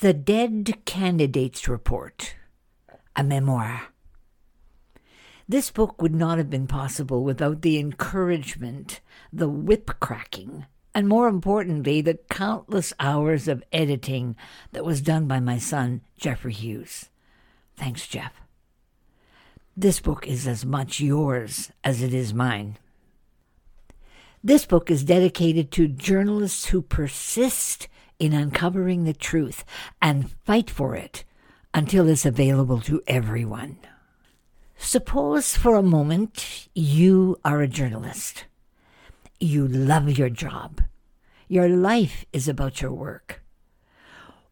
The Dead Candidates Report, a memoir. This book would not have been possible without the encouragement, the whip cracking, and more importantly, the countless hours of editing that was done by my son, Jeffrey Hughes. Thanks, Jeff. This book is as much yours as it is mine. This book is dedicated to journalists who persist in uncovering the truth and fight for it until it's available to everyone. Suppose for a moment you are a journalist. You love your job. Your life is about your work.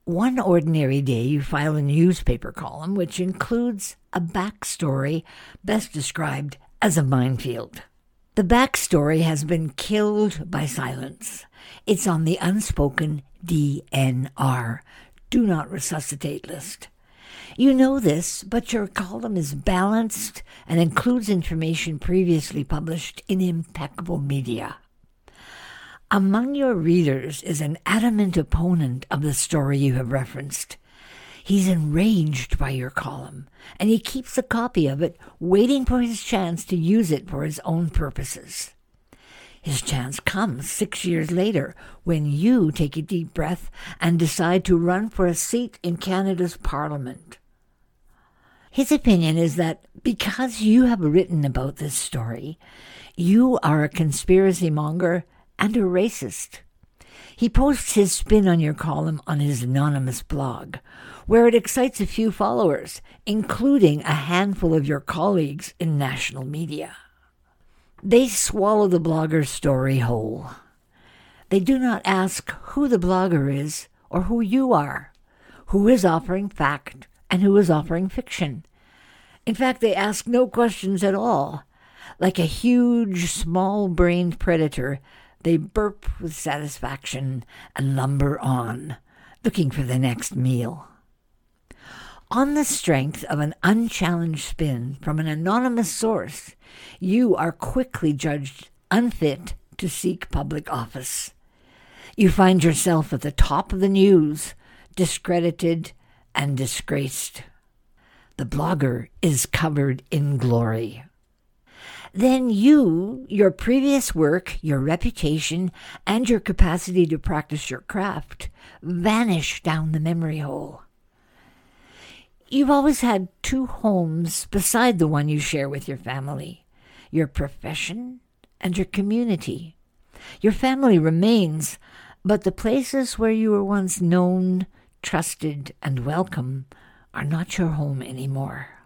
One ordinary day, you file a newspaper column which includes a backstory best described as a minefield. The backstory has been killed by silence. It's on the unspoken DNR, do not resuscitate list. You know this, but your column is balanced and includes information previously published in impeccable media. Among your readers is an adamant opponent of the story you have referenced. He's enraged by your column, and he keeps a copy of it, waiting for his chance to use it for his own purposes. His chance comes six years later when you take a deep breath and decide to run for a seat in Canada's Parliament. His opinion is that because you have written about this story, you are a conspiracy monger and a racist. He posts his spin on your column on his anonymous blog, where it excites a few followers, including a handful of your colleagues in national media. They swallow the blogger's story whole. They do not ask who the blogger is or who you are, who is offering fact and who is offering fiction. In fact, they ask no questions at all. Like a huge, small brained predator, they burp with satisfaction and lumber on, looking for the next meal. On the strength of an unchallenged spin from an anonymous source, you are quickly judged unfit to seek public office. You find yourself at the top of the news, discredited and disgraced. The blogger is covered in glory. Then you, your previous work, your reputation, and your capacity to practice your craft vanish down the memory hole. You've always had two homes beside the one you share with your family your profession and your community. Your family remains, but the places where you were once known, trusted, and welcome are not your home anymore.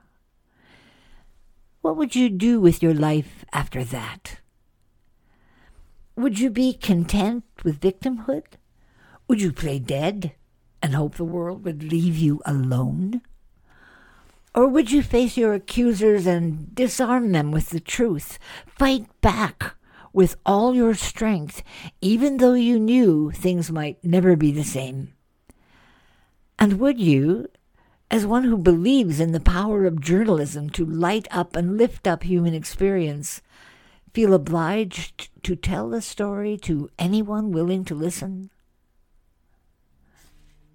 What would you do with your life after that? Would you be content with victimhood? Would you play dead and hope the world would leave you alone? Or would you face your accusers and disarm them with the truth? Fight back with all your strength, even though you knew things might never be the same? And would you, as one who believes in the power of journalism to light up and lift up human experience, feel obliged to tell the story to anyone willing to listen?